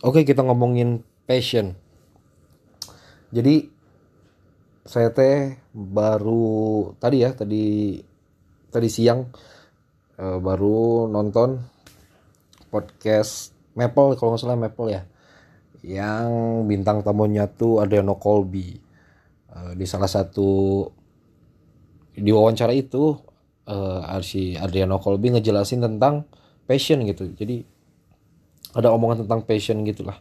Oke kita ngomongin passion. Jadi saya teh baru tadi ya tadi tadi siang uh, baru nonton podcast Maple kalau nggak salah Maple ya yang bintang tamunya tuh Adriano Colby uh, di salah satu di wawancara itu uh, si Adriano Colby ngejelasin tentang passion gitu jadi ada omongan tentang passion gitulah.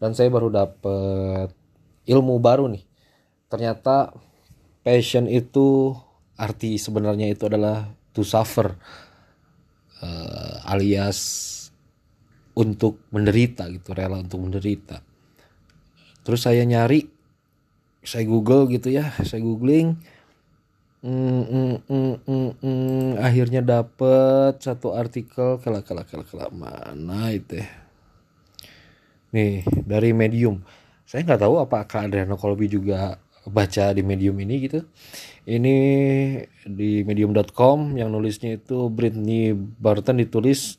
Dan saya baru dapet ilmu baru nih. Ternyata passion itu arti sebenarnya itu adalah to suffer uh, alias untuk menderita gitu rela untuk menderita. Terus saya nyari saya google gitu ya saya googling mm, mm, mm, mm, mm, akhirnya dapet satu artikel kelak kelak kelak kelak mana itu ya nih dari medium. Saya nggak tahu apakah Adriano Colby juga baca di medium ini gitu. Ini di medium.com yang nulisnya itu Britney Barton ditulis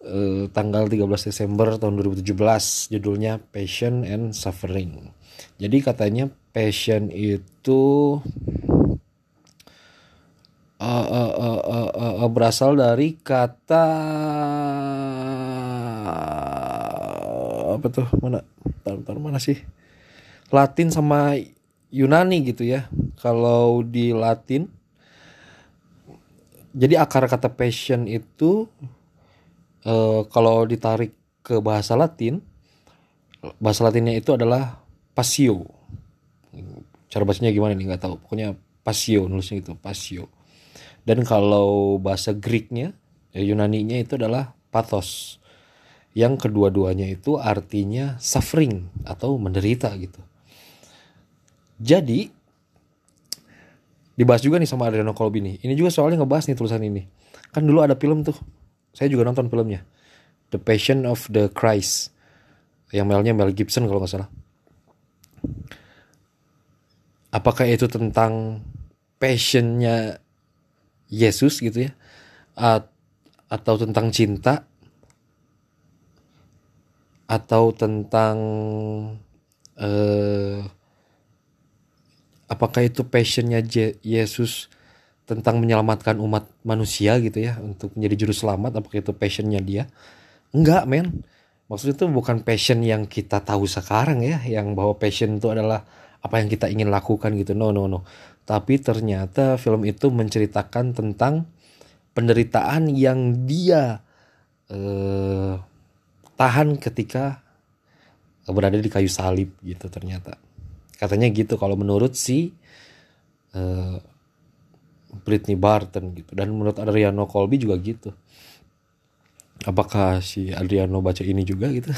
eh, tanggal 13 Desember tahun 2017 judulnya Passion and Suffering. Jadi katanya passion itu uh, uh, uh, uh, uh, berasal dari kata apa tuh? Mana? Tar, tar mana sih? Latin sama Yunani gitu ya. Kalau di Latin jadi akar kata passion itu uh, kalau ditarik ke bahasa Latin bahasa Latinnya itu adalah pasio. Cara bacanya gimana nih nggak tahu. Pokoknya pasio nulisnya gitu pasio. Dan kalau bahasa Greeknya ya Yunani-nya itu adalah pathos yang kedua-duanya itu artinya suffering atau menderita gitu. Jadi dibahas juga nih sama Adriano Colby nih. Ini juga soalnya ngebahas nih tulisan ini. Kan dulu ada film tuh. Saya juga nonton filmnya. The Passion of the Christ. Yang melnya Mel Gibson kalau nggak salah. Apakah itu tentang passionnya Yesus gitu ya? atau tentang cinta atau tentang uh, apakah itu passionnya Yesus tentang menyelamatkan umat manusia gitu ya untuk menjadi juru selamat apakah itu passionnya dia? Enggak men. Maksudnya itu bukan passion yang kita tahu sekarang ya yang bahwa passion itu adalah apa yang kita ingin lakukan gitu. No no no. Tapi ternyata film itu menceritakan tentang penderitaan yang dia uh, tahan ketika berada di kayu salib gitu ternyata. Katanya gitu kalau menurut si uh, Britney Barton gitu. Dan menurut Adriano Colby juga gitu. Apakah si Adriano baca ini juga gitu?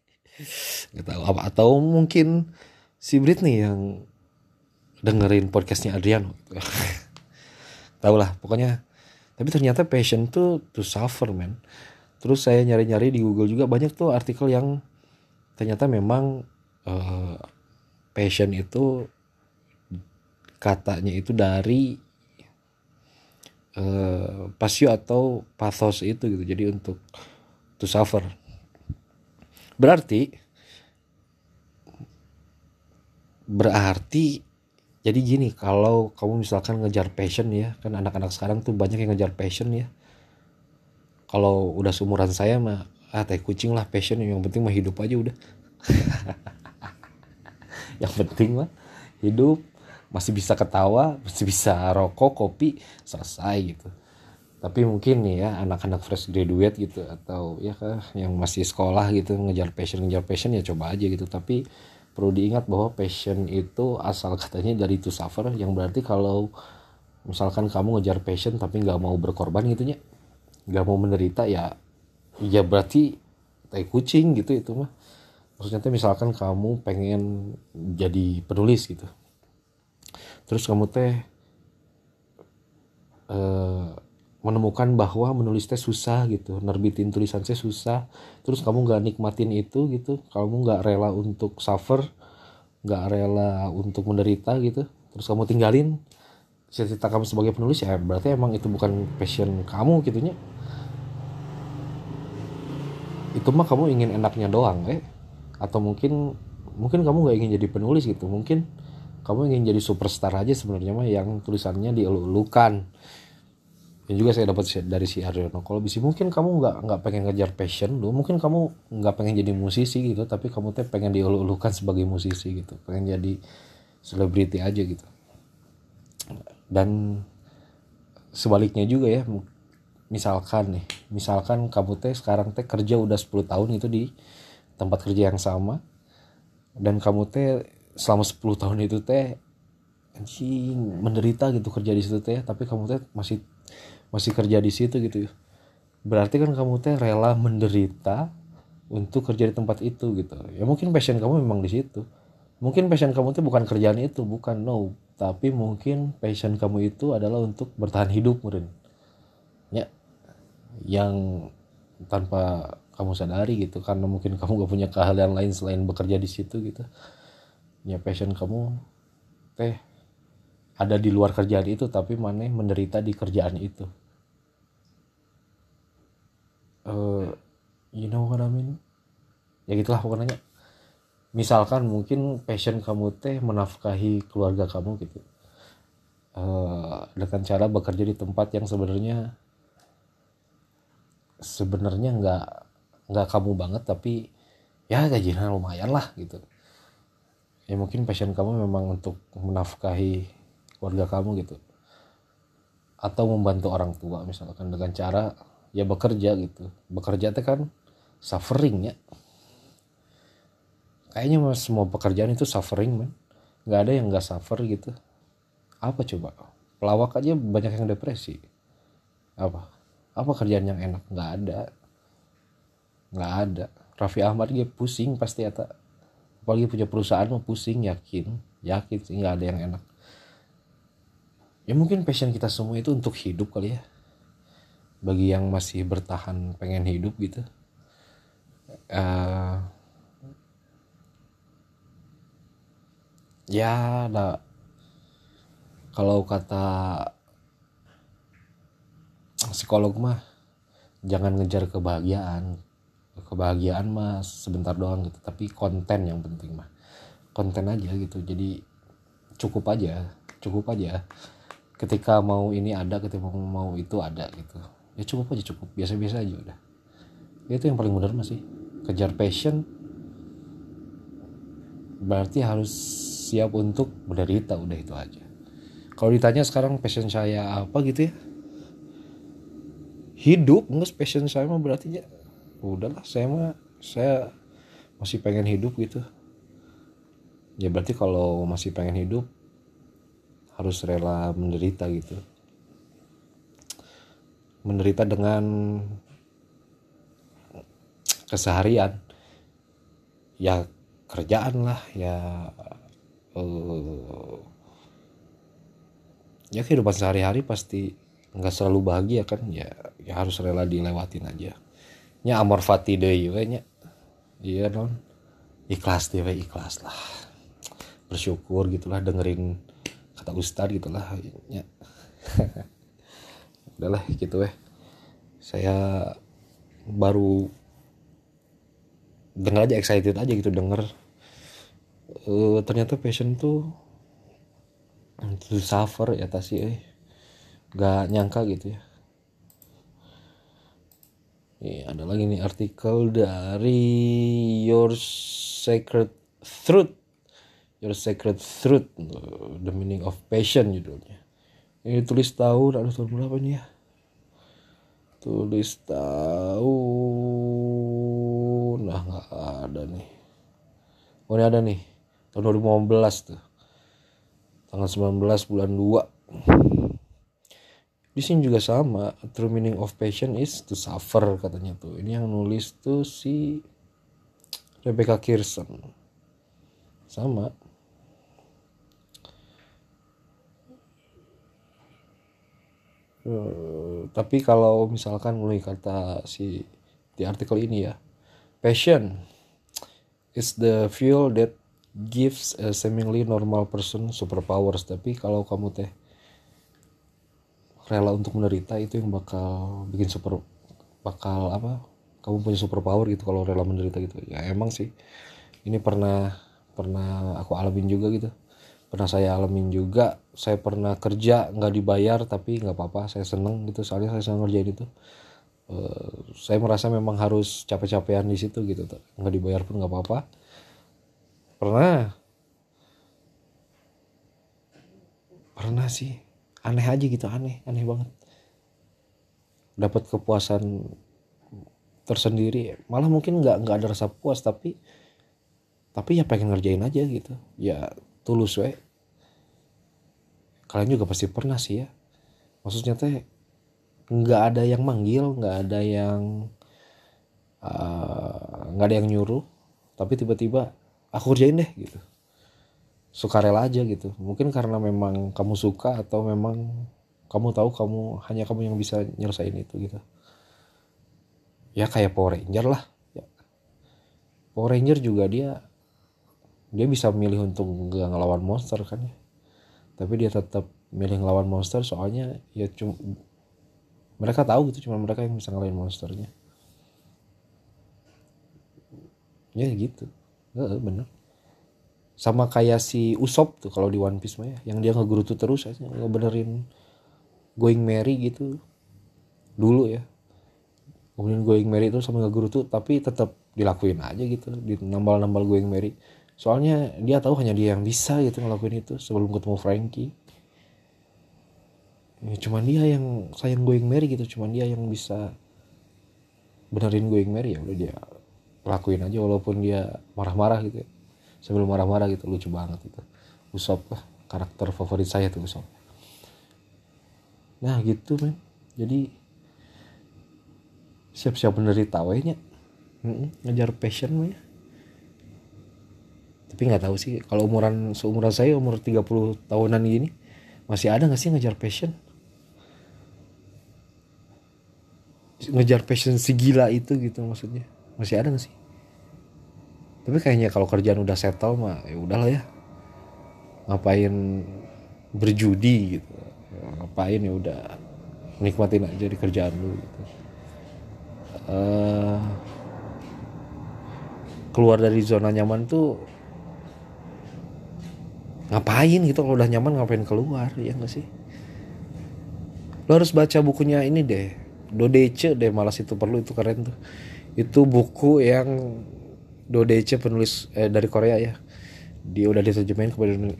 Nggak tahu. Apa atau mungkin si Britney yang dengerin podcastnya Adriano gitu. tahu lah pokoknya. Tapi ternyata passion tuh to suffer man terus saya nyari-nyari di Google juga banyak tuh artikel yang ternyata memang uh, passion itu katanya itu dari uh, pasio atau pathos itu gitu. Jadi untuk to suffer. Berarti berarti jadi gini kalau kamu misalkan ngejar passion ya kan anak-anak sekarang tuh banyak yang ngejar passion ya kalau udah seumuran saya mah ah teh kucing lah passion. Yang penting mah hidup aja udah. Yang penting mah hidup. Masih bisa ketawa masih bisa rokok kopi selesai gitu. Tapi mungkin nih ya anak-anak fresh graduate gitu atau ya kah yang masih sekolah gitu ngejar passion ngejar passion ya coba aja gitu. Tapi perlu diingat bahwa passion itu asal katanya dari to suffer yang berarti kalau misalkan kamu ngejar passion tapi nggak mau berkorban gitunya nggak mau menderita ya ya berarti tai kucing gitu itu mah. Maksudnya tuh misalkan kamu pengen jadi penulis gitu. Terus kamu teh eh, menemukan bahwa menulis teh susah gitu nerbitin tulisan saya susah. Terus kamu nggak nikmatin itu gitu kamu nggak rela untuk suffer nggak rela untuk menderita gitu. Terus kamu tinggalin cita-cita kamu sebagai penulis ya berarti emang itu bukan passion kamu gitunya. Itu mah kamu ingin enaknya doang eh. Atau mungkin mungkin kamu nggak ingin jadi penulis gitu. Mungkin kamu ingin jadi superstar aja sebenarnya mah yang tulisannya dielu-elukan. Yang juga saya dapat dari si Aryono kalau bisa mungkin kamu nggak nggak pengen ngejar passion lu mungkin kamu nggak pengen jadi musisi gitu tapi kamu teh pengen dielu-elukan sebagai musisi gitu. Pengen jadi selebriti aja gitu dan sebaliknya juga ya misalkan nih misalkan kamu teh sekarang teh kerja udah 10 tahun itu di tempat kerja yang sama dan kamu teh selama 10 tahun itu teh anjing menderita gitu kerja di situ teh tapi kamu teh masih masih kerja di situ gitu. Berarti kan kamu teh rela menderita untuk kerja di tempat itu gitu. Ya mungkin passion kamu memang di situ. Mungkin passion kamu tuh bukan kerjaan itu bukan no tapi mungkin passion kamu itu adalah untuk bertahan hidup mungkin ya yang tanpa kamu sadari gitu karena mungkin kamu gak punya keahlian lain selain bekerja di situ gitu. Ya passion kamu teh ada di luar kerjaan itu tapi mana menderita di kerjaan itu. Uh, you know what I mean? Ya gitulah pokoknya misalkan mungkin passion kamu teh menafkahi keluarga kamu gitu. Uh, dengan cara bekerja di tempat yang sebenarnya sebenarnya nggak nggak kamu banget tapi ya gajinya lumayan lah gitu. Ya mungkin passion kamu memang untuk menafkahi keluarga kamu gitu. Atau membantu orang tua misalkan dengan cara ya bekerja gitu. Bekerja itu kan suffering ya kayaknya semua pekerjaan itu suffering man. Nggak ada yang nggak suffer gitu. Apa coba? Pelawak aja banyak yang depresi. Apa? Apa kerjaan yang enak? Nggak ada. Nggak ada. Raffi Ahmad dia pusing pastiata apalagi punya perusahaan mau pusing yakin. Yakin sih nggak ada yang enak. Ya mungkin passion kita semua itu untuk hidup kali ya. Bagi yang masih bertahan pengen hidup gitu. Uh, ya ada. Kalau kata psikolog mah jangan ngejar kebahagiaan. Kebahagiaan mah sebentar doang gitu tapi konten yang penting mah. Konten aja gitu jadi cukup aja cukup aja. Ketika mau ini ada ketika mau itu ada gitu. Ya cukup aja cukup. Biasa-biasa aja udah. Itu yang paling benar masih kejar passion berarti harus siap untuk menderita udah itu aja. Kalau ditanya sekarang passion saya apa gitu ya? Hidup enggak passion saya mah berarti ya udahlah saya mah saya masih pengen hidup gitu. Ya berarti kalau masih pengen hidup harus rela menderita gitu. Menderita dengan keseharian. Ya kerjaan lah ya uh, ya kehidupan sehari-hari pasti nggak selalu bahagia kan? Ya ya harus rela dilewatin aja. Nya amor fati deh nya. Iya non. Ikhlas deh ikhlas lah. Bersyukur gitulah dengerin kata ustad gitulah ya udahlah gitu ya saya baru denger aja excited aja gitu denger uh, ternyata passion tuh to suffer ya tasi eh. Gak nyangka gitu ya. Nih, ada lagi nih artikel dari Your Sacred Truth. Your Sacred Truth. The Meaning of Passion judulnya. Ini tulis tahun aduh tahun berapa nih ya? Tulis tahun nah nggak ada nih. Oh ini ada nih tahun 2015 tuh. Tanggal 19 bulan 2 di sini juga sama. True meaning of passion is to suffer katanya tuh. Ini yang nulis tuh si Rebecca Kirsten. Sama. Uh, tapi kalau misalkan mulai kata si di artikel ini ya passion is the fuel that gives a seemingly normal person superpowers. Tapi kalau kamu teh rela untuk menderita itu yang bakal bikin super bakal apa kamu punya super power gitu kalau rela menderita gitu. Ya emang sih. Ini pernah pernah aku alamin juga gitu. Pernah saya alamin juga saya pernah kerja nggak dibayar tapi nggak apa-apa saya seneng gitu. Soalnya saya seneng ngerjain itu. Uh, saya merasa memang harus capek-capekan di situ gitu nggak dibayar pun nggak apa-apa pernah? Pernah sih. Aneh aja gitu aneh aneh banget. Dapat kepuasan tersendiri. Malah mungkin nggak nggak ada rasa puas tapi tapi ya pengen ngerjain aja gitu. Ya tulus we. Kalian juga pasti pernah sih ya. Maksudnya teh nggak ada yang manggil nggak ada yang uh, nggak uh, ada yang nyuruh. Tapi tiba-tiba aku kerjain deh gitu. Suka rela aja gitu. Mungkin karena memang kamu suka atau memang kamu tahu kamu hanya kamu yang bisa nyelesain itu gitu. Ya kayak Power Ranger lah. Ya. Power Ranger juga dia dia bisa milih untuk nggak ngelawan monster kan ya. Tapi dia tetap milih ngelawan monster soalnya ya cuma mereka tahu gitu cuma mereka yang bisa ngelawan monsternya. Ya gitu nggak bener. Sama kayak si Usop tuh kalau di One Piece mah ya yang dia ngegerutu terus aja ngebenerin going merry gitu. Dulu ya. Kemudian going merry itu sama tuh tapi tetap dilakuin aja gitu di nambal nambal going merry. Soalnya dia tahu hanya dia yang bisa gitu ngelakuin itu sebelum ketemu Frankie. Ya, cuman dia yang sayang going merry gitu cuman dia yang bisa benerin going merry ya udah dia lakuin aja walaupun dia marah-marah gitu ya. sebelum marah-marah gitu lucu banget itu Usop karakter favorit saya tuh Usop. Nah gitu men. Jadi siap-siap menderita wehnya ngejar passion mah ya tapi nggak tahu sih kalau umuran seumuran saya umur 30 tahunan gini masih ada nggak sih ngejar passion? Ngejar passion si gila itu gitu maksudnya masih ada nggak sih? Tapi kayaknya kalau kerjaan udah settle mah ya udahlah ya. Ngapain berjudi gitu? Ngapain ya udah nikmatin aja di kerjaan lu gitu. Uh, keluar dari zona nyaman tuh ngapain gitu? Kalau udah nyaman ngapain keluar ya gak sih? Lo harus baca bukunya ini deh. Dodece deh malas itu perlu itu keren tuh itu buku yang Dodece penulis eh, dari Korea ya. Dia udah diterjemahin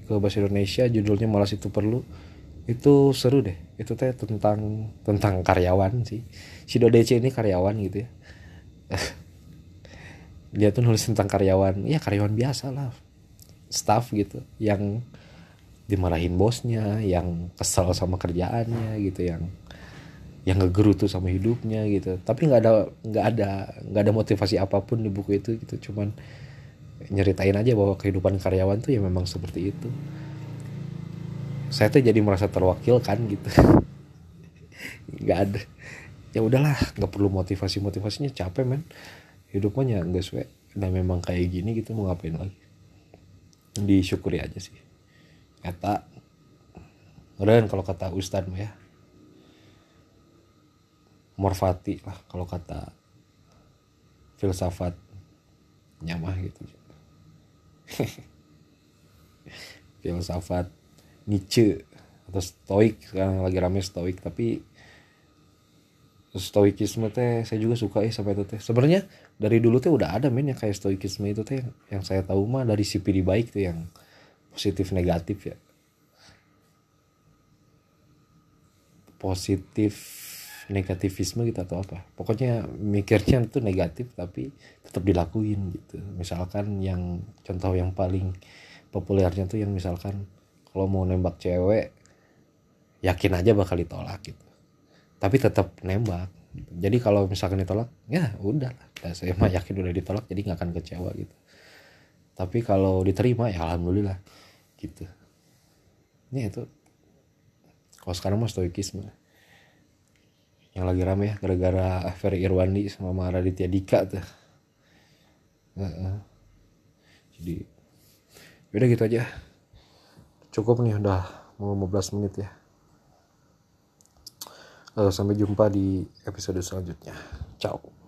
ke, bahasa Indonesia judulnya malas itu perlu. Itu seru deh. Itu teh tentang tentang karyawan sih. Si Dodece ini karyawan gitu ya. Dia tuh nulis tentang karyawan. Ya karyawan biasa lah. Staff gitu yang dimarahin bosnya yang kesel sama kerjaannya gitu yang yang ngegerutu sama hidupnya gitu. Tapi nggak ada nggak ada nggak ada motivasi apa pun di buku itu gitu. Cuman nyeritain aja bahwa kehidupan karyawan tuh ya memang seperti itu. Saya tuh jadi merasa terwakilkan gitu. Nggak ada. Ya udahlah nggak perlu motivasi motivasinya capek men. Hidupnya nggak sesuai. Dan memang kayak gini gitu mau ngapain lagi? Disyukuri aja sih. Kata keren kalau kata Ustadz ya morfati lah kalau kata filsafat nyamah gitu. Filsafat Nietzsche atau stoik sekarang lagi rame stoik tapi stoikisme teh saya juga suka ya sampai itu teh. Sebenarnya dari dulu teh udah ada men yang kayak stoikisme itu teh yang, saya tahu mah dari CPD baik tuh yang positif negatif ya. Positif negativisme gitu atau apa. Pokoknya mikirnya itu negatif tapi tetap dilakuin gitu. Misalkan yang contoh yang paling populernya tuh yang misalkan kalau mau nembak cewek yakin aja bakal ditolak gitu. Tapi tetap nembak jadi kalau misalkan ditolak ya udah lah. Saya mah yakin udah ditolak jadi nggak akan kecewa gitu. Tapi kalau diterima ya alhamdulillah gitu. Ini itu. Kalau sekarang mah stoikisme yang lagi rame ya gara-gara Ferry Irwandi sama Raditya Dika tuh. Jadi udah gitu aja. Cukup nih udah mau 15 menit ya. Uh, sampai jumpa di episode selanjutnya. Ciao